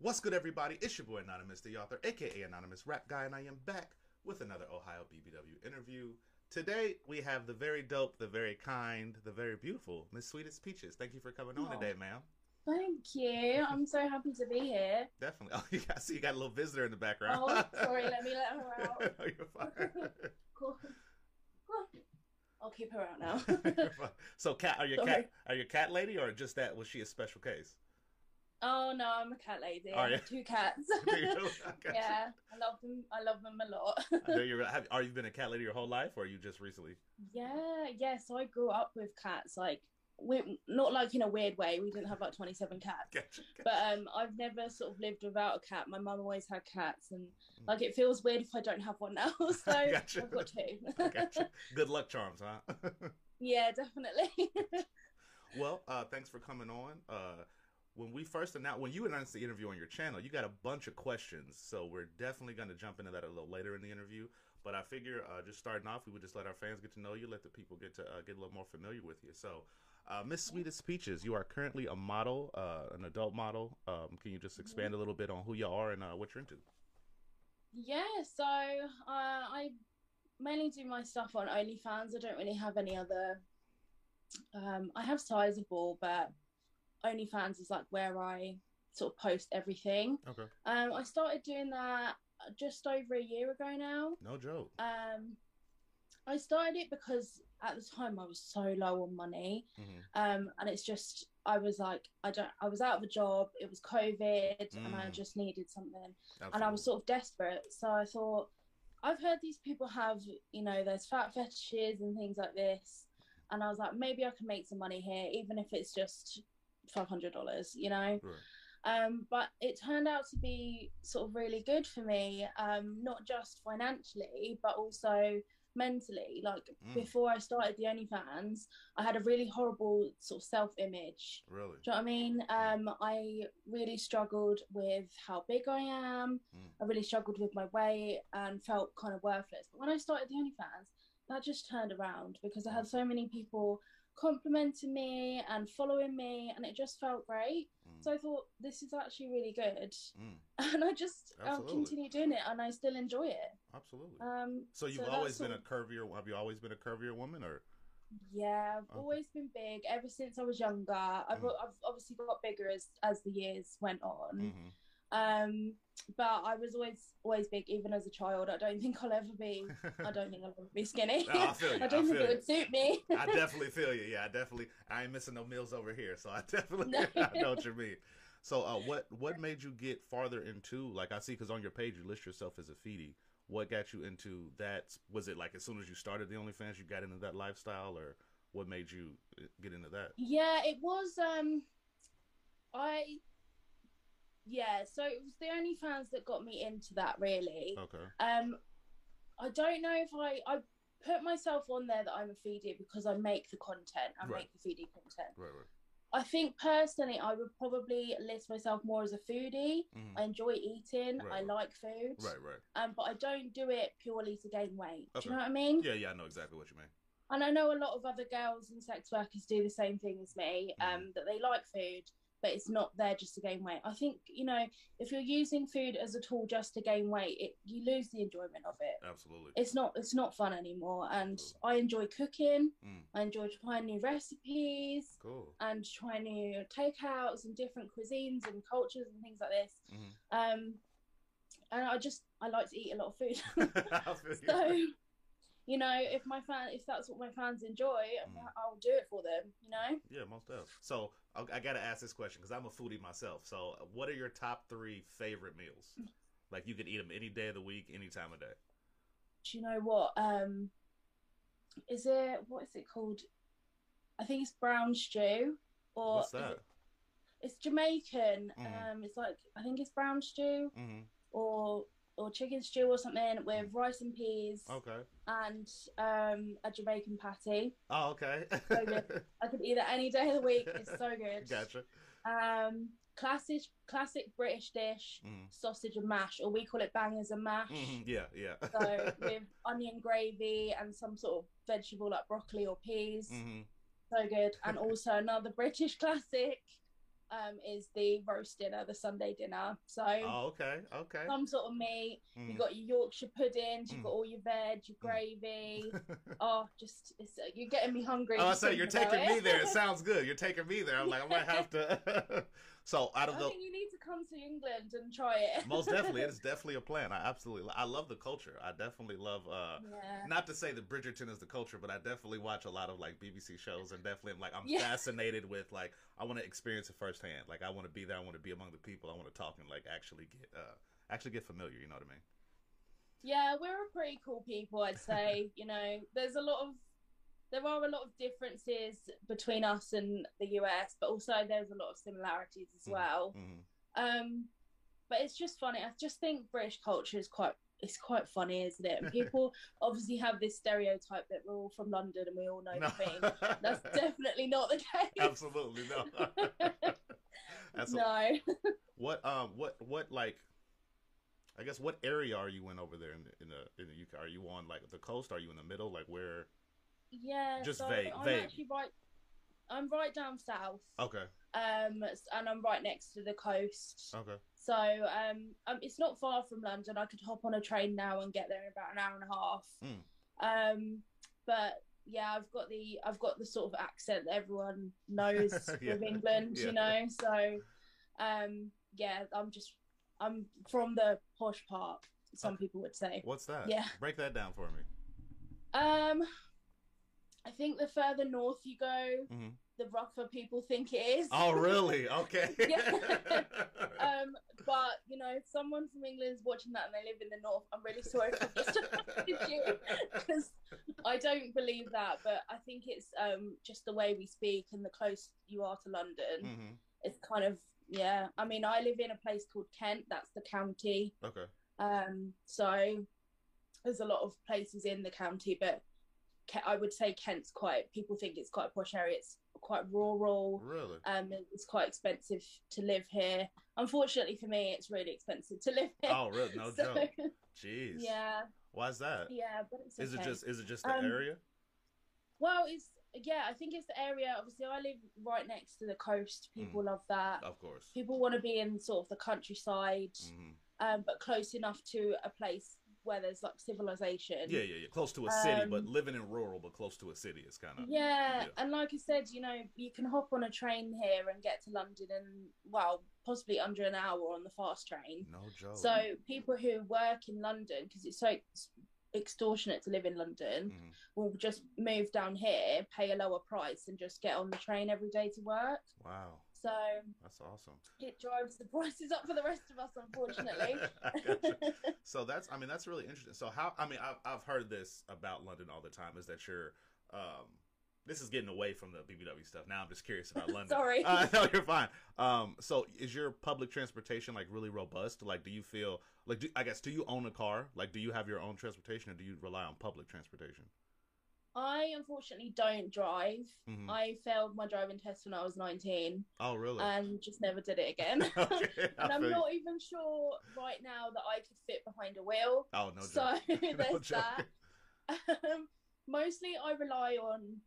What's good, everybody? It's your boy Anonymous, the author, aka Anonymous Rap Guy, and I am back with another Ohio BBW interview. Today, we have the very dope, the very kind, the very beautiful Miss Sweet As Peaches. Thank you for coming on today, oh, ma'am. Thank you. I'm so happy to be here. Definitely. Oh, you got, I see you got a little visitor in the background. Oh, sorry, let me let her out. oh, you're fine. Cool. Cool. I'll keep her out now. So, cat, are you Sorry. cat? Are you a cat lady, or just that? Was she a special case? Oh no, I'm a cat lady. Are you? Two cats. Do you really? I got you. yeah, I love them. I love them a lot. I you're. Have, are you been a cat lady your whole life, or are you just recently? yeah, yeah. So I grew up with cats. Like, we not like in a weird way. We didn't have like 27 cats. Gotcha. But um, I've never sort of lived without a cat. My mum always had cats, and Mm. like it feels weird if I don't have one now. So Gotcha. I've got two. Gotcha. Good luck charms, huh? yeah, definitely. well, uh, thanks for coming on. Uh, when we first announced, when you announced the interview on your channel, you got a bunch of questions. So we're definitely going to jump into that a little later in the interview. But I figure, uh, just starting off, we would just let our fans get to know you, let the people get to uh, get a little more familiar with you. So, uh, Miss Sweet As Peaches, you are currently a model, uh, an adult model. Um, can you just expand a little bit on who you are and uh, what you're into? Yeah, so uh, I mainly do my stuff on OnlyFans. I don't really have any other. Um, I have Sizable, but OnlyFans is like where I sort of post everything. Okay. Um, I started doing that just over a year ago now. No joke. Um, I started it because at the time I was so low on money, hmm um, and it's just I was like I don't I was out of a job. It was COVID, and I Mm. just needed something Absolutely. and I was sort of desperate. So I thought, I've heard these people have, you know, there's fat fetishes and things like this, and I was like, maybe I can make some money here, even if it's just five hundred dollars, you know. Right. Um, but it turned out to be sort of really good for me, um, not just financially, but also mentally. Like Mm. before I started the OnlyFans, I had a really horrible sort of self-image. Really. Do you know what I mean? Um, I really struggled with how big I am. Mm. I really struggled with my weight and felt kind of worthless. But when I started the OnlyFans, that just turned around because I had so many people complimenting me and following me, and it just felt great. Mm. So I thought this is actually really good, Mm. and I just I'll continue doing it, and I still enjoy it. Absolutely. Um, so you've so always been a curvier. Have you always been a curvier woman, or? Yeah, I've Okay. always been big ever since I was younger. I've, Mm. I've obviously got bigger as as the years went on. hmm Um, but I was always always big, even as a child. I don't think I'll ever be. I don't think I'll ever be skinny. No, I feel you, I don't I think it would suit me. I definitely feel you. Yeah, I definitely. I ain't missing no meals over here, so I definitely No. I know what you mean. So, uh, what what made you get farther into like I see because on your page you list yourself as a feedie. What got you into that? Was it like as soon as you started the only OnlyFans, you got into that lifestyle, or what made you uh, get into that? yeah, it was. Um, I. Yeah, so it was the OnlyFans that got me into that. Really. Okay. Um, I don't know if I I put myself on there that I'm a feedie because I make the content. I Right. make the feedie content. Right. Right. I think personally, I would probably list myself more as a foodie. Mhm. I enjoy eating. Right, I right. like food. Right. Right. Um, but I don't do it purely to gain weight. Do you know what I mean? Yeah. Yeah. I know exactly what you mean. And I know a lot of other girls and sex workers do the same thing as me. Um, that they like food, but it's not there just to gain weight. I think you know if you're using food as a tool just to gain weight, it you lose the enjoyment of it. Absolutely. It's not it's not fun anymore. And I enjoy cooking. Mm. I enjoy trying new recipes Cool. and trying new takeouts and different cuisines and cultures and things like this. Mhm. Um, and I just I like to eat a lot of food. So, you know, if my fan, if that's what my fans enjoy, Mhm. I'll do it for them. You know, Yeah, most definitely. So I, I got to ask this question because I'm a foodie myself. So, uh, what are your top three favorite meals? Like you could eat them any day of the week, any time of day. do you know what? Um, is it what is it called? I think it's brown stew, or What's that? it- it's Jamaican. Mhm. Um, it's like I think it's brown stew Mm-hmm. or or chicken stew or something with rice and peas Okay. and um a Jamaican patty. Oh, okay. So good. I could eat it any day of the week. It's so good. gotcha. Um, classic classic British dish, Mhm. sausage and mash, or we call it bangers and mash. Mhm. Yeah, yeah. So with onion gravy and some sort of vegetable like broccoli or peas. hmm So good. And also another British classic, um, is the roast dinner, the Sunday dinner. So Oh, okay, okay. some sort of meat. Mm. You got your Yorkshire puddings. You've Mm. got all your veg, your gravy. oh, just it's, uh, you're getting me hungry. oh, I just you're taking me there. It sounds good. You're taking me there. I'm like, I might have to. so out of I the think you need to come to England and try it. most definitely, it's definitely a plan. I absolutely, I love the culture. I definitely love. uh yeah. Not to say that Bridgerton is the culture, but I definitely watch a lot of like BBC shows, and definitely I'm like I'm Yeah. fascinated with like I want to experience it firsthand. Like I want to be there. I want to be among the people. I want to talk and like actually get uh actually get familiar. You know what I mean? Yeah, we're a pretty cool people, I'd say. you know, there's a lot of there are a lot of differences between us and the US, but also there's a lot of similarities as Mhm. well. hmm Um, but it's just funny. I just think British culture is quite it's quite funny, isn't it? And people obviously have this stereotype that we're all from London and we all know No. the thing. That's definitely not the case. Absolutely no. No. what um what what like I guess what area are you in over there in the in the in the UK? Are you on like the coast? Are you in the middle? Like where? Yeah. Just so vague- I'm vague. actually right. I'm right down south. Okay, Um, and I'm right next to the coast. okay. So um, um, it's not far from London. I could hop on a train now and get there in about an hour and a half. Mm. Um, but yeah, I've got the I've got the sort of accent that everyone knows Yeah. with England, Yeah. you know. So um, yeah, I'm just I'm from the posh part. Some people would say. What's that? Yeah. Break that down for me. Um, I think the further north you go, Mhm. the rougher people think it is. Oh, really? Okay. Um, but you know, if someone from England is watching that and they live in the north, I'm really sorry for this you because I don't believe that. But I think it's um just the way we speak and the close you are to London. hmm It's kind of yeah. I mean, I live in a place called Kent. That's the county. Okay. Um, so there's a lot of places in the county, but I would say Kent's quite. People think it's quite a posh area. It's quite rural. Really? Um, it's quite expensive to live here. Unfortunately for me, it's really expensive to live here. Oh, really? No So, joke. Jeez. Yeah, Why's that? yeah, but it's okay. Is it just is it just the Um, area? Well, it's yeah. I think it's the area. Obviously, I live right next to the coast. Mm. People love that. Of course. People want to be in sort of the countryside, hmm um, but close enough to a place where there's like civilization. Yeah, yeah, yeah. Close to a city, but Um, living in rural, but close to a city is kind of. Yeah, Yeah. and like I said, you know, you can hop on a train here and get to London in well, possibly under an hour on the fast train. No joke. So people who work in London, because it's so extortionate to live in London, Mhm. will just move down here, pay a lower price, and just get on the train every day to work. Wow, So that's awesome. it drives the prices up for the rest of us, unfortunately. Gotcha. so that's, I mean, that's really interesting. So how, I mean, I've, I've heard this about London all the time. Is that you're, um, this is getting away from the BBW stuff. Now I'm just curious about London. Sorry. Uh, no, you're fine. Um, so is your public transportation like really robust? Like, do you feel like, do, I guess, do you own a car? Like, do you have your own transportation, or do you rely on public transportation? I unfortunately don't drive. Mhm. I failed my driving test when I was 19 Oh, really? and just never did it again. okay, and I'm not even sure right now that I could fit behind a wheel. Oh no, so. No there's that. Um, mostly, I rely on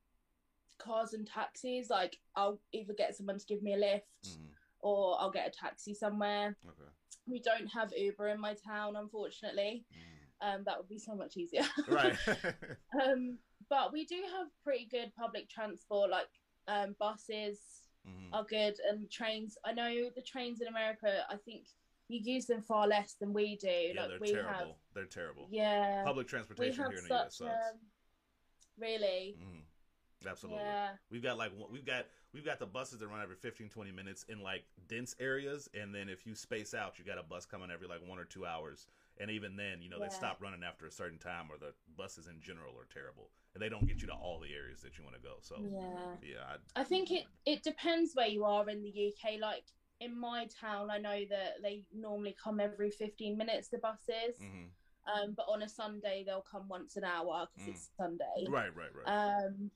cars and taxis. Like, I'll either get someone to give me a lift, Mhm. or I'll get a taxi somewhere. Okay. We don't have Uber in my town, unfortunately. Mm. Um, that would be so much easier. Right. um, but we do have pretty good public transport, like um, buses Mhm. are good, and trains. I know the trains in America. I think you use them far less than we do. Yeah, like they're we terrible. have, They're terrible. yeah, Public transportation here in the US sucks. Um, really, Mhm. Absolutely. yeah, We've got like we've got we've got the buses that run every 15 20 minutes in like dense areas and then if you space out you got a bus coming every like 1 or 2 hours and even then, you know, Yeah. they stop running after a certain time or the buses in general are terrible and they don't get you to all the areas that you want to go. So yeah. yeah, I, I think it it depends where you are in the UK. Like in my town, I know that they normally come every fifteen minutes. The buses, mhm. um, but on a Sunday they'll come once an hour because Mm. it's Sunday. Right, right, right. Um,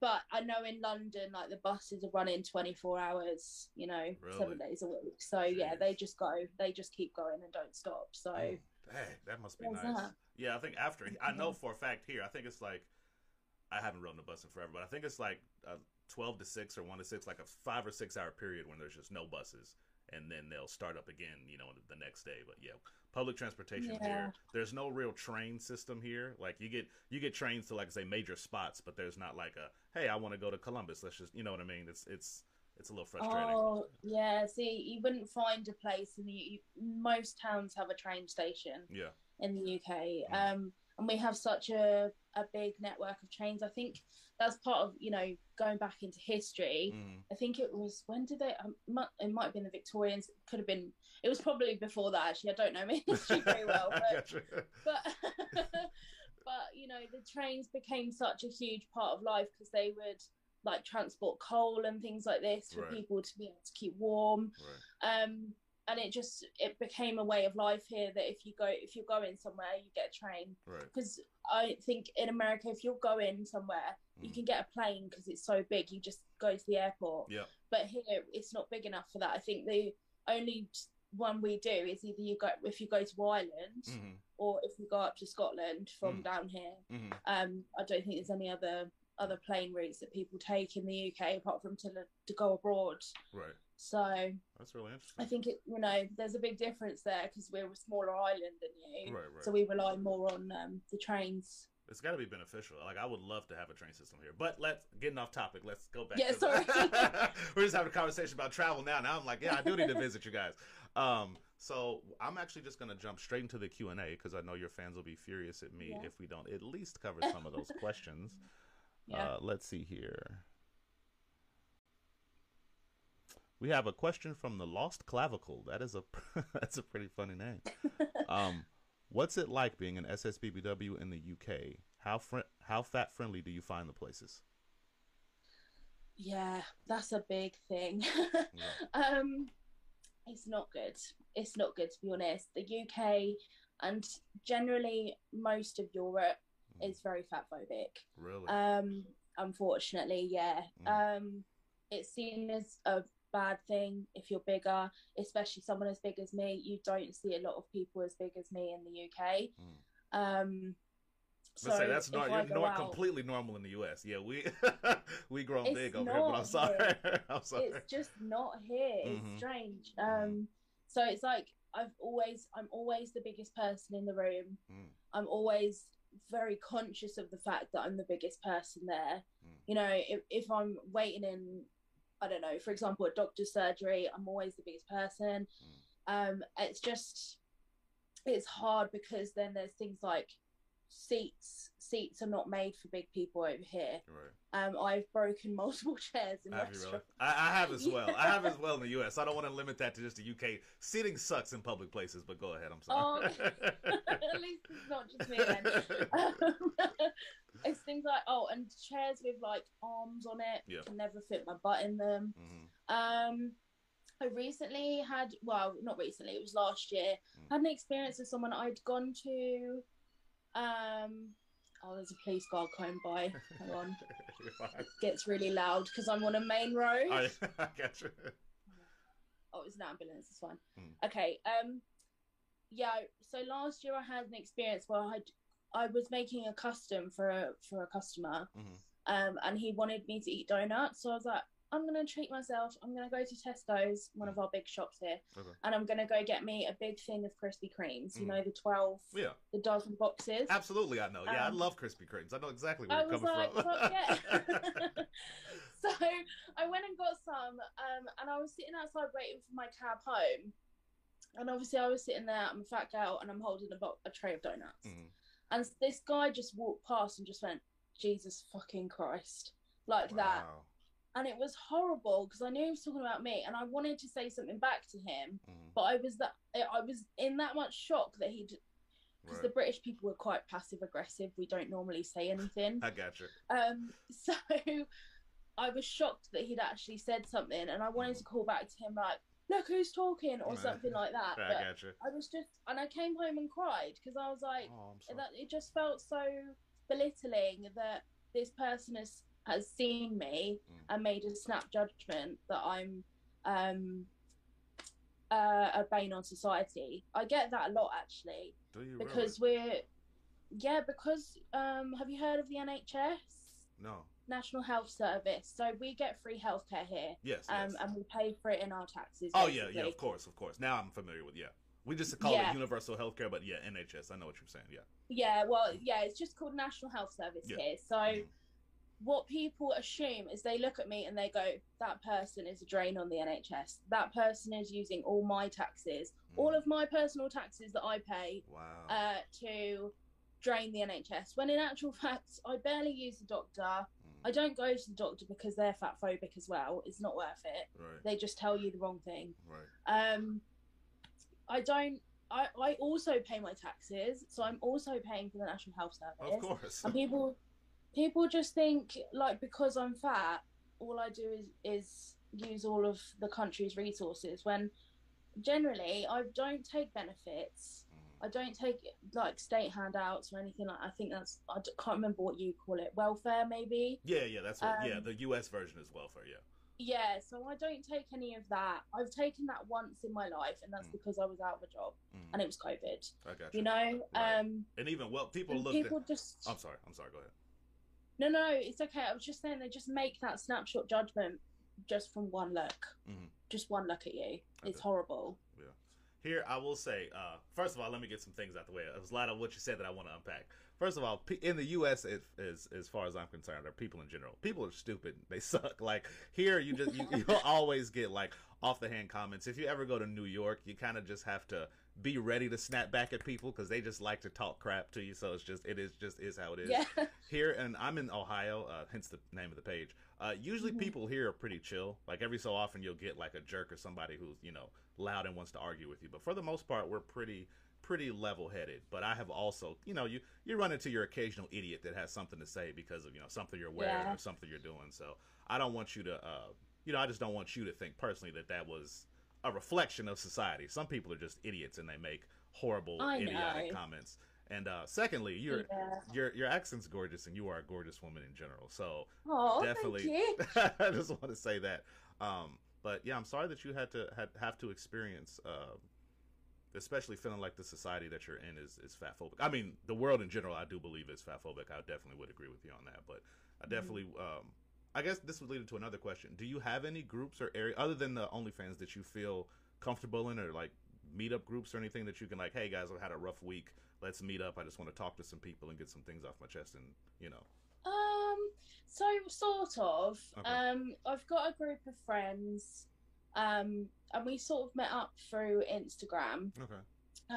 but I know in London, like the buses are running 24 hours, you know, Really? seven days a week. So yeah, they just go, they just keep going and don't stop. So Mm. Dang, that must be nice. that? Yeah, I think after I know for a fact here, I think it's like I haven't ridden a bus in forever, but I think it's like uh, 12 to 6 or 1 to 6 like a 5 or 6 hour period when there's just no buses and then they'll start up again you know the next day. But yeah public transportation Yeah. here there's no real train system here. Like you get you get trains to like say major spots but there's not like a hey i want to go to columbus. Let's just you know what i mean? It's it's it's a little frustrating. Oh yeah, see, you wouldn't find a place in the you, most towns have a train station yeah. in the UK, Mm. um, and we have such a a big network of trains. I think that's part of you know going back into history. Mhm. I think it was when did they? Um, it might have been the Victorians. It could have been. It was probably before that. Actually, I don't know my history very well, but but but you know the trains became such a huge part of life because they would like transport coal and things like this for Right. people to be able to keep warm right um and it just it became a way of life here that if you go if you're going somewhere you get a train right because i think in america if you're going somewhere you Mm. can get a plane because it's so big you just go to the airport yeah but here it's not big enough for that i think the only one we do is either you go if you go to ireland hmm or if you go up to Scotland from Mm. down here. hmm Um, I don't think there's any other other plane routes that people take in the UK apart from to to go abroad. right So that's really interesting I think it, you know there's a big difference there because we're a smaller island than you, right right so we rely more on um, the trains. It's got to be beneficial. Like I would love to have a train system here, but let's getting off topic. Let's go back. Yeah, to- sorry. We're just having a conversation about travel now. Now I'm like, yeah, I do need to visit you guys. Um, so I'm actually just gonna jump straight into the Q and A because I know your fans will be furious at me Yeah. if we don't at least cover some of those questions. Yeah. Uh, let's see here. We have a question from the Lost Clavicle. That is a that's a pretty funny name. Um, what's it like being an SSBBW in the UK? How fr- how fat friendly do you find the places? Yeah, that's a big thing. Yeah. um, it's not good. It's not good to be honest. The UK and generally most of Europe Mm. is very fat phobic. Really? Um, unfortunately, yeah. Mm. Um, it's seen as a bad thing if you're bigger, especially someone as big as me. You don't see a lot of people as big as me in the UK. Mm. Um, so say that's not you're not out- completely normal in the US. Yeah, we we grown big over here, but I'm sorry. I'm sorry. it's just not here. It's Mhm. strange. Mhm. Um, so it's like I've always, I'm always the biggest person in the room. Mm. I'm always very conscious of the fact that I'm the biggest person there. Mm. You know, if, if I'm waiting in, I don't know, for example, a doctor's surgery, I'm always the biggest person. Mm. Um, it's just, it's hard because then there's things like seats. Seats are not made for big people over here. Right. Um, I've broken multiple chairs in Have you really? I, I have as well. I have as well in the U.S. I don't want to limit that to just the UK. Seating sucks in public places, but go ahead. I'm sorry. Oh. At least it's not just me then. Um, it's things like oh, and chairs with like arms on it Yeah. can never fit my butt in them. Mhm. Um, I recently had well, not recently, it was last year. Mm. Had an experience with someone I'd gone to. Um, oh, there's a police guard coming by. Hang on, You're gets really loud because I'm on a main road. I, I got you. Oh, it's an ambulance. It's fine. Hmm. Okay. Um. Yeah. So last year I had an experience where I I was making a custom for a for a customer, Mhm. um, and he wanted me to eat donuts. So I was like, I'm gonna treat myself. I'm gonna go to Tesco's, one of our big shops here, Okay. and I'm gonna go get me a big thing of Krispy Kremes. You Mhm. know the twelve, Yeah, the dozen boxes. absolutely. I know. Yeah, I Um, love Krispy Kremes. I know exactly where I you're was coming like, from. yeah. so I went and got some, um, and I was sitting outside waiting for my cab home. And obviously, I was sitting there. I'm a fat girl, and I'm holding a, bo- a tray of donuts. Mhm. And this guy just walked past and just went, "Jesus fucking Christ!" like that. And it was horrible because I knew he was talking about me, and I wanted to say something back to him, Mhm. but I was that I was in that much shock that he'd because Right. the British people were quite passive aggressive. We don't normally say anything. I got you. Um, so I was shocked that he'd actually said something, and I wanted to call back to him like, "Look who's talking" or Right. something like that. I But got you. I was just, and I came home and cried because I was like, Oh, that it just felt so belittling that this person has has seen me Mm. and made a snap judgment that I'm um uh, a bane on society. I get that a lot actually Do you because we're yeah because um have you heard of the NHS? No. National Health Service. So we get free healthcare here, Yes. um, yes. and we pay for it in our taxes. oh yeah, yeah. Of course, of course. Now I'm familiar with yeah. We just call Yeah. it universal healthcare, but yeah, NHS. I know what you're saying. Yeah. Yeah, well, yeah, it's just called National Health Service Yeah. here. So Mhm. what people assume is they look at me and they go, "That person is a drain on the NHS. That person is using all my taxes, all Mhm. of my personal taxes that I pay, Wow. uh, to drain the NHS." When in actual fact, I barely use the doctor. Mhm. I don't go to the doctor because they're fat phobic as well. It's not worth it. right. They just tell you the wrong thing. Right. Um, I don't. I, I also pay my taxes, so I'm also paying for the National Health Service. Of course. And people, people just think like because I'm fat, all I do is is use all of the country's resources. When generally, I don't take benefits. I don't take like state handouts or anything like. I think that's I can't remember what you call it. Welfare maybe. Yeah, yeah. That's what. yeah, Um, the U.S. version is welfare. Yeah. Yeah, so I don't take any of that. I've taken that once in my life, and that's Mm. because I was out of a job Mhm. and it was COVID. I got you. You know, Right. um, and even well, people look. people At, just I'm sorry. I'm sorry. Go ahead. no, no, it's okay. I was just saying they just make that snapshot judgment just from one look, Mhm. just one look at you. It's horrible. Here, I will say, uh, first of all, let me get some things out the way. There's a lot of what you said that I want to unpack. First of all, in the U.S., as as far as I'm concerned, or people in general, people are stupid. They suck. Like here, you just you, always get like off the hand comments. If you ever go to New York, you kind of just have to be ready to snap back at people because they just like to talk crap to you. So it's just it is just is how it is. Yeah, here and i'm in ohio uh, hence the name of the page. Uh, usually Mhm. people here are pretty chill. Like every so often you'll get like a jerk or somebody who's you know loud and wants to argue with you. But for the most part we're pretty pretty level headed but i have also you know you you run into your occasional idiot that has something to say because of you know something you're wearing Yeah. or something you're doing. So i don't want you to uh you know i just don't want you to think personally that that was a reflection of society. Some people are just idiots and they make horrible I idiotic know. comments. And uh secondly you're yeah. your your accent's gorgeous and you are a gorgeous woman in general. So Oh, definitely i just want to say that. Um but yeah i'm sorry that you had to had, have to experience uh especially feeling like the society that you're in is is fat phobic i mean the world in general i do believe is fat phobic i definitely would agree with you on that. But i Mhm. definitely um i guess this would lead into another question do you have any groups or area other than the onlyfans that you feel comfortable in or like meetup groups or anything that you can like hey guys i've had a rough week let's meet up i just want to talk to some people and get some things off my chest and you know Um, so sort of. Okay. Um, I've got a group of friends, um, and we sort of met up through Instagram. okay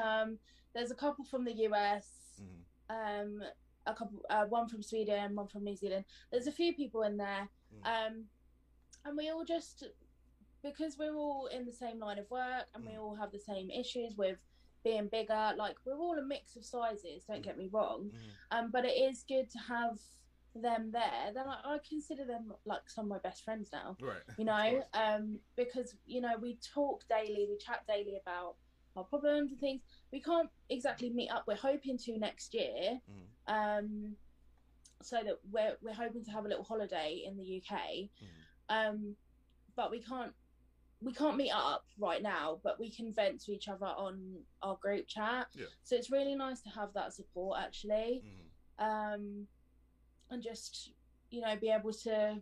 Um, there's a couple from the US. hmm um a couple uh, one from sweden one from new zealand. There's a few people in there. Mm. um and we all just because we're all in the same line of work and we Mm. all have the same issues with being bigger like we're all a mix of sizes don't Mm. get me wrong. Hmm um but it is good to have them there. Then I, I consider them like some of my best friends now right. you know? Um because you know we talk daily we chat daily about our problems and things we can't exactly meet up we're hoping to next year Mhm. um so that we're we're hoping to have a little holiday in the uk Mhm. um but we can't we can't meet up right now but we can vent to each other on our group chat Yeah. so it's really nice to have that support actually Mhm. um, and just you know be able to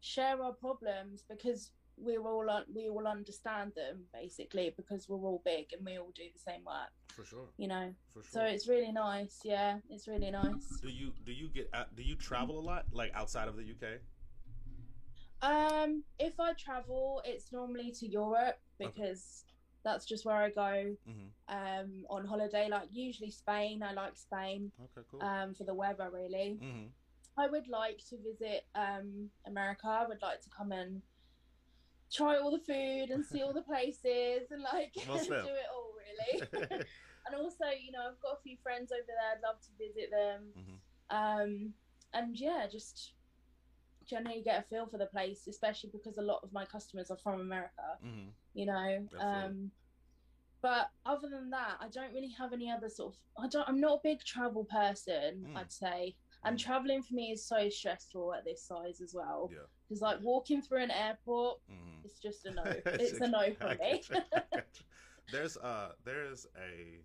share our problems because we all un- we all understand them basically because we're all big and we all do the same work for sure. you know? For sure. so it's really nice yeah it's really nice. Do you do you get out, do you travel a lot like outside of the uk um if i travel it's normally to europe Okay. because that's just where i go hmm um on holiday like usually spain i like spain okay cool. um for the weather really. Hmm I would like to visit um, America. I would like to come and try all the food and see all the places and like do it all really. and also, you know, I've got a few friends over there. I'd love to visit them. Mhm. Um, and yeah, just generally get a feel for the place, especially because a lot of my customers are from America. hmm You know. Um, but other than that, I don't really have any other sort of. I don't. I'm not a big travel person. Mm. I'd say, and traveling for me is so stressful at this size as well. Yeah. Because like walking through an airport, hmm it's just a no. it's a no for me. get you, I get you. There's uh there's a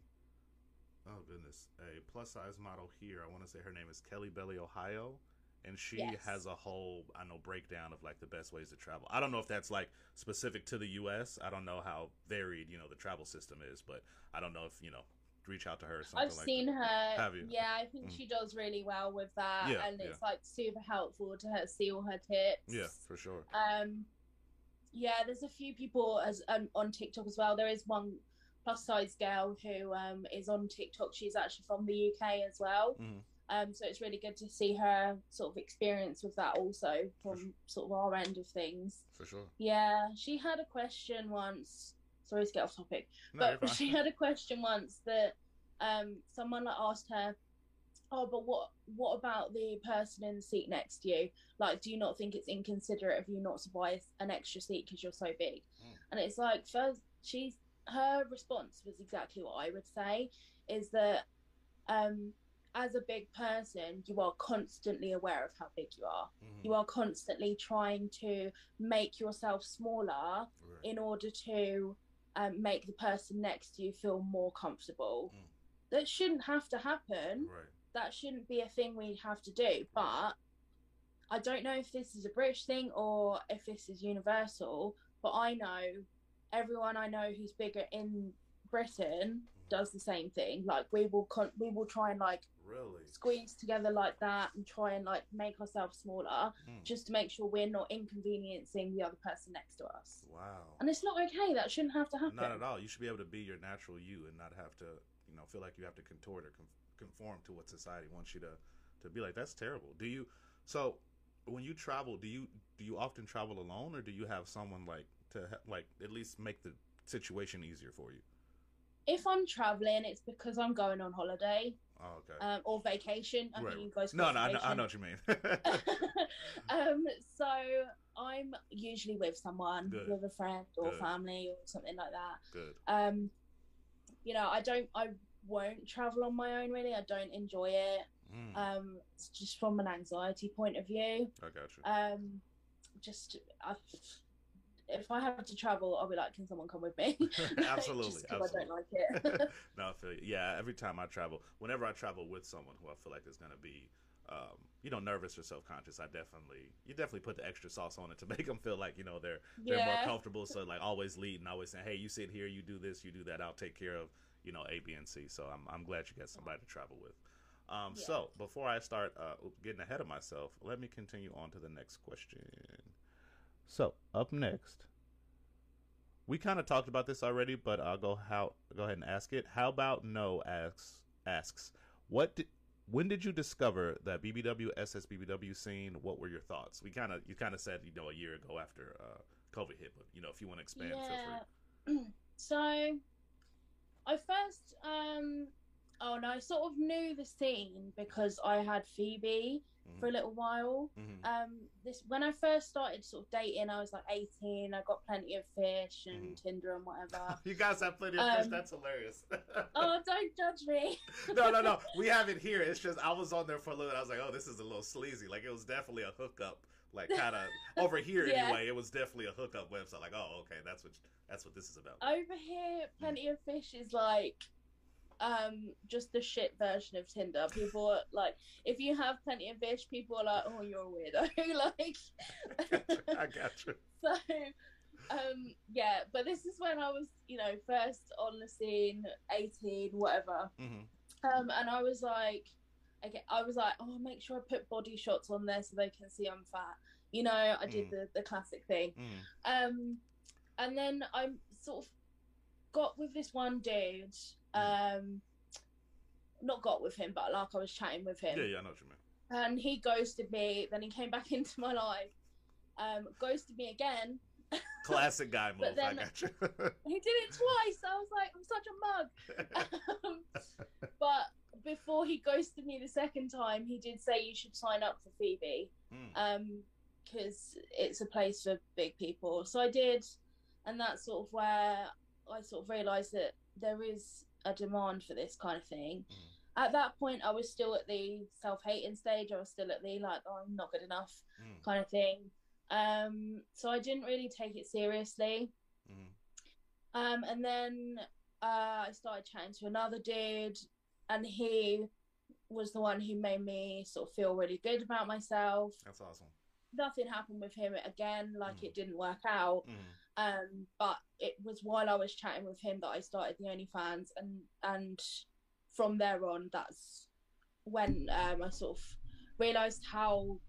oh goodness a plus size model here. I want to say her name is Kelly Belly Ohio, and she Yes. has a whole I know breakdown of like the best ways to travel. I don't know if that's like specific to the U.S. I don't know how varied you know the travel system is, but I don't know if you know reach out to her or something I've like seen that. her. Have you? Yeah, I think Mm. she does really well with that, Yeah, and yeah. it's like super helpful to her see all her tips. Yeah, for sure. Um, yeah, there's a few people as um, on TikTok as well. There is one plus size girl who um is on TikTok. She's actually from the UK as well. Mhm. Um, so it's really good to see her sort of experience with that also from sort of our end of things. For sure. Yeah, she had a question once. Sorry to get off topic, No, but she had a question once that um someone like asked her, "Oh, but what what about the person in the seat next to you? Like, do you not think it's inconsiderate of you not to buy an extra seat because you're so big?" Mm. And it's like first she's her response was exactly what I would say is that um as a big person you are constantly aware of how big you are Mhm. you are constantly trying to make yourself smaller Right. in order to um, make the person next to you feel more comfortable. Mm. That shouldn't have to happen. Right. That shouldn't be a thing we have to do. But I don't know if this is a British thing or if this is universal. But I know everyone I know who's bigger in Britain does the same thing. Like we will con- we will try and like Really. squeeze together like that and try and like make ourselves smaller Mm. just to make sure we're not inconveniencing the other person next to us. Wow. And it's not okay. That shouldn't have to happen. Not at all. You should be able to be your natural you and not have to, you know, feel like you have to contort or conform to what society wants you to to be like. That's terrible. Do you? So, when you travel, do you do you often travel alone, or do you have someone like to like at least make the situation easier for you? If I'm traveling, it's because I'm going on holiday Oh, okay. um, or vacation. I Right. you guys no, no, I know, I know what you mean. um, so I'm usually with someone, Good. with a friend or Good. family or something like that. Good. Um, you know, I don't, I won't travel on my own. Really, I don't enjoy it. Mm, Um, it's just from an anxiety point of view. I got you. Um, just I, if I have to travel, I'll be like, can someone come with me? Absolutely, Just 'cause I don't like it. no, I feel you. Yeah, every time I travel, whenever I travel with someone who I feel like is going to be, um, you know, nervous or self conscious, I definitely, you definitely put the extra sauce on it to make them feel like, you know, they're they're more comfortable. So like always leading, always saying, hey, you sit here, you do this, you do that. I'll take care of, you know, A, B, and C. So I'm I'm glad you got somebody to travel with. Um, Yeah. So before I start uh, getting ahead of myself, let me continue on to the next question. So up next, we kind of talked about this already, but I'll go how go ahead and ask it. How about no asks asks what did when did you discover that BBW SSBBW scene? What were your thoughts? We kind of you kind of said you know a year ago after uh, COVID hit, but you know if you want to expand, feel free. So I first um oh no, I sort of knew the scene because I had Feabie for a little while. hmm Um this when I first started sort of dating, I was like eighteen, I got plenty of fish and Tinder and whatever. you guys have plenty of fish. Um, That's hilarious. oh, don't judge me. no, no, no. We have it here. It's just I was on there for a little. I was like, oh, this is a little sleazy. Like it was definitely a hookup. Like kind of over here Yeah. anyway. It was definitely a hookup website. Like, oh, okay, that's what that's what this is about. Over here, plenty of fish is like um just the shit version of Tinder. People are like if you have plenty of fish, people are like, Oh, you're a weirdo. like I got you. so um yeah, but this is when I was, you know, first on the scene, eighteen, whatever. hmm Um and I was like okay, I was like, Oh, make sure I put body shots on there so they can see I'm fat. You know, I did Mm. the, the classic thing. hmm Um, and then I sort of got with this one dude. Um, not got with him, but like I was chatting with him, Yeah, yeah, I know what you mean. and he ghosted me. Then he came back into my life, um, ghosted me again. Classic guy move. I got you. He did it twice. I was like, I'm such a mug. um, but before he ghosted me the second time, he did say you should sign up for Feabie. Mm. um because it's a place for big people so i did and that's sort of where i sort of realized that there is a demand for this kind of thing Mm. at that point i was still at the self-hating stage i was still at the like oh, i'm not good enough Mm. kind of thing um so i didn't really take it seriously Mhm. um and then uh i started chatting to another dude and he was the one who made me sort of feel really good about myself. That's awesome. Nothing happened with him again, like Mm. it didn't work out. Mm. Um, but it was while I was chatting with him that I started the OnlyFans, and and from there on, that's when um, I sort of realized how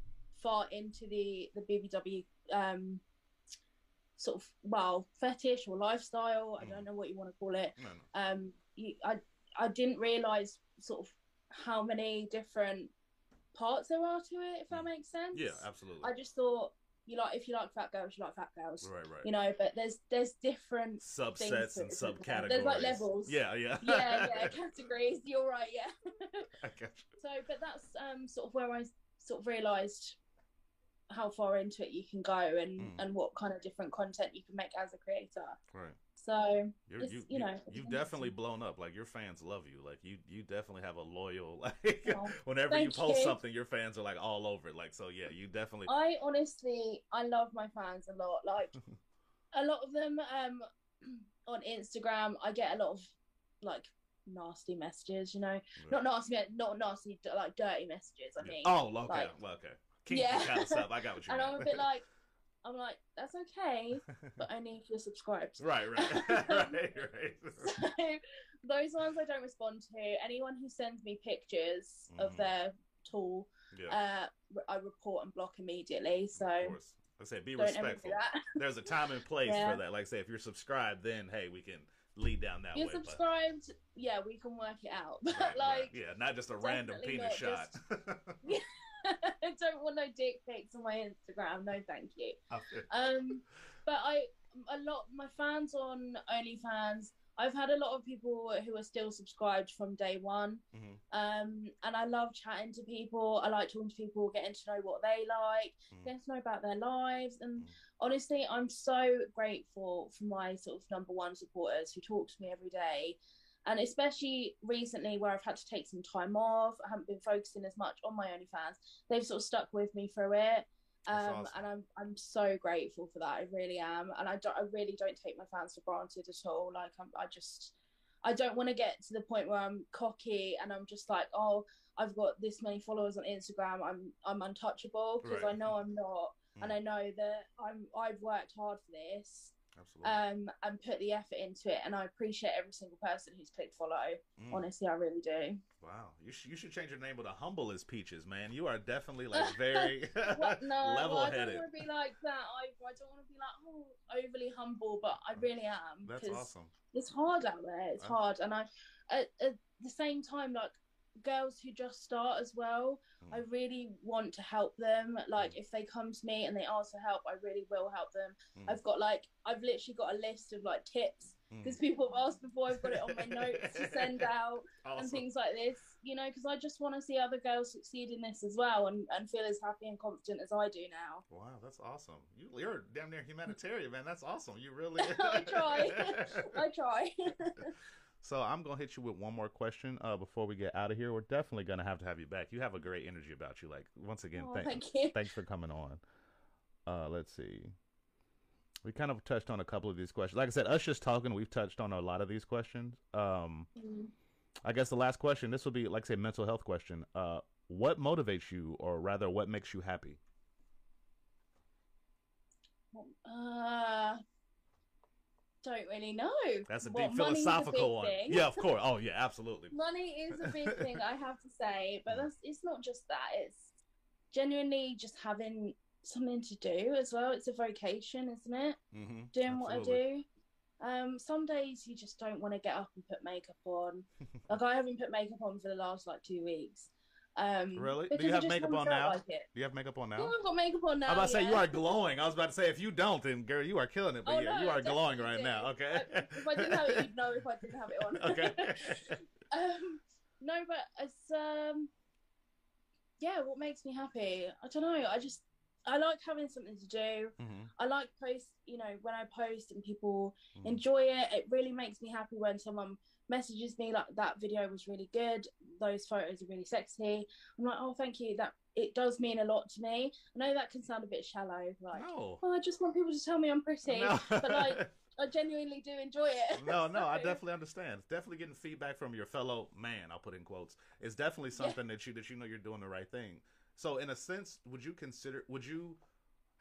far into the the BBW um, sort of well fetish or lifestyle. I Mm. don't know what you want to call it. No, no. Um, you, I I didn't realize sort of how many different parts there are to it. If that Mm. makes sense. Yeah, absolutely. I just thought you like if you like fat girls, you like fat girls. right, right. You know, but there's there's different Subsets and things to it. subcategories. There's, like, levels. Yeah, yeah. yeah yeah categories. You're right. Yeah. I got so, but that's um sort of where I sort of realised how far into it you can go and Mm. and what kind of different content you can make as a creator. Right. So you, you you, know, you've definitely blown up. Like your fans love you. Like you, you definitely have a loyal. Like Oh, whenever you post you. something, your fans are like all over it. Like so, yeah, you definitely. I honestly I love my fans a lot. Like a lot of them um on Instagram I get a lot of like nasty messages, you know. Not nasty not nasty like dirty messages, I mean. Oh, okay, like- well, okay. Kinky Yeah. kind of stuff. I got what you and mean. I'm a bit like I'm like, that's okay, but only if you're subscribed. right, right, right, right. So those ones I don't respond to. Anyone who sends me pictures Mhm. of their tool, Yeah, uh, I report and block immediately. So of course. I say be don't respectful. There's a time and place Yeah. for that. Like I say, if you're subscribed, then hey, we can lead down that you're way. but- subscribed, yeah, we can work it out. But Right, right. like, yeah, not just a random penis shot. just- I don't want no dick pics on my Instagram. No, thank you. Um, but I a lot my fans on OnlyFans. I've had a lot of people who are still subscribed from day one. Mhm. Um, and I love chatting to people. I like talking to people, getting to know what they like, Mhm. getting to know about their lives. And Mhm. honestly, I'm so grateful for my sort of number one supporters who talk to me every day. And especially recently, where I've had to take some time off, I haven't been focusing as much on my OnlyFans. They've sort of stuck with me through it, um, awesome. and I'm I'm so grateful for that. I really am, and I don't, I really don't take my fans for granted at all. Like I'm, I just, I don't want to get to the point where I'm cocky and I'm just like, oh, I've got this many followers on Instagram. I'm I'm untouchable because I know I'm not, and Mm. I know that I'm I've worked hard for this, Absolutely. um, and put the effort into it, and I appreciate every single person who's clicked follow. Mm. Honestly, I really do. Wow, you should you should change your name to humble as peaches, man. You are definitely like very What? No, level well, I don't headed. want to be like that. I, I don't want to be like oh overly humble, but I really am. That's awesome. It's hard out there. It's hard, and I at, at the same time like girls who just start as well. I Mm. really want to help them. Like if they come to me and they ask for help, I really will help them. Mm. I've got like I've literally got a list of like tips Mm. because people have asked before. I've got it on my notes to send out and things like this, you know, because I just want to see other girls succeed in this as well and, and feel as happy and confident as I do now. Wow, that's awesome. You, you're damn near humanitarian, man. That's awesome. You really. I try. I try. So I'm gonna hit you with one more question uh, before we get out of here. We're definitely gonna have to have you back. You have a great energy about you. Like once again, Oh, thank, thank you. thanks for coming on. Uh, let's see. We kind of touched on a couple of these questions. Like I said, us just talking, we've touched on a lot of these questions. Um, Mm. I guess the last question. This will be like say mental health question. Uh, what motivates you, or rather, what makes you happy? Uh, don't really know. That's a Well, deep money's a philosophical big one. Yeah, of course. Oh yeah, absolutely. Money is a big thing, I have to say, but that's it's not just that. It's genuinely just having something to do as well. It's a vocation, isn't it? Mm-hmm. Doing what I do. Um, some days you just don't want to get up and put makeup on. like I haven't put makeup on for the last like two weeks. Um, Really? Do you have makeup on now? Like. Do you have makeup on Yeah, now? I've got makeup on now. I'm about to say yeah. you are glowing. I was about to say if you don't, then girl, you are killing it. But Oh, yeah, no, you are glowing right do. now. Okay. I- if I didn't have it, you'd know if I didn't have it on. Okay. um, no, but it's um, yeah. What makes me happy? I don't know. I just I like having something to do. Mhm. I like post. You know, when I post and people Mhm. enjoy it, it really makes me happy when someone messages me like that video was really good. Those photos are really sexy. I'm like, oh, thank you. That it does mean a lot to me. I know that can sound a bit shallow, like. No. Oh, I just want people to tell me I'm pretty. No. but, like, I genuinely do enjoy it. No, no, I definitely understand. Definitely getting feedback from your fellow man. I'll put in quotes. It's definitely Yeah. something that you that you know you're doing the right thing. So, in a sense, would you consider? Would you?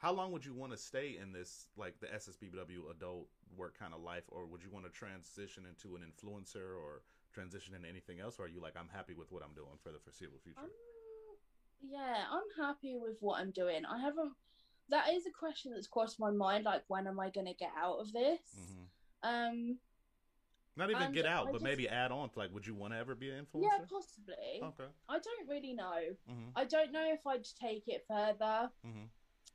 How long would you want to stay in this, like the SSBW adult work kind of life, or would you want to transition into an influencer or transition into anything else? Or are you like, I'm happy with what I'm doing for the foreseeable future? Um, yeah, I'm happy with what I'm doing. I haven't. That is a question that's crossed my mind. Like, when am I going to get out of this? hmm Um, Not even get out, I but just- maybe add on. to, Like, would you want to ever be an influencer? yeah, possibly. Okay. I don't really know. hmm I don't know if I'd take it further. hmm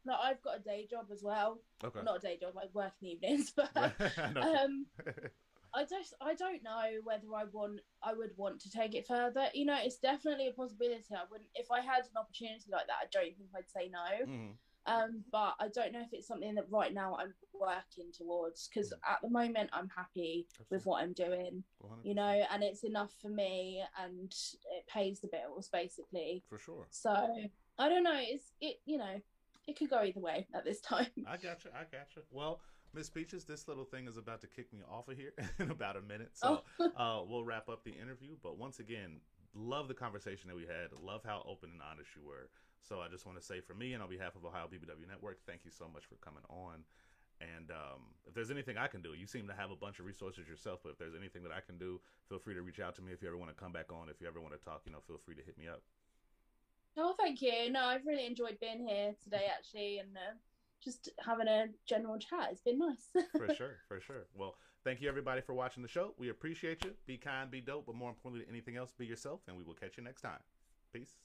Like, I've got a day job as well. Okay. Not a day job, like working evenings, but I um, I just I don't know whether I want I would want to take it further. You know, it's definitely a possibility. I wouldn't if I had an opportunity like that. I don't think I'd say no. Mhm. Um, but I don't know if it's something that right now I'm working towards because at the moment I'm happy with what I'm doing. 100%. You know, and it's enough for me and it pays the bills basically. for sure. So I don't know. It's it you know it could go either way at this time. I got you. I got you. Well, Miss Peaches, this little thing is about to kick me off of here in about a minute, so Oh. uh, we'll wrap up the interview. But once again, love the conversation that we had. Love how open and honest you were. So I just want to say, for me and on behalf of Ohio BBW Network, thank you so much for coming on. And um, if there's anything I can do, you seem to have a bunch of resources yourself. But if there's anything that I can do, feel free to reach out to me. If you ever want to come back on, if you ever want to talk, you know, feel free to hit me up. Oh, thank you. No, I've really enjoyed being here today, actually, and uh, just having a general chat. It's been nice. for sure, for sure. Well, thank you everybody for watching the show. We appreciate you. Be kind, be dope, but more importantly than anything else, be yourself, and we will catch you next time. Peace.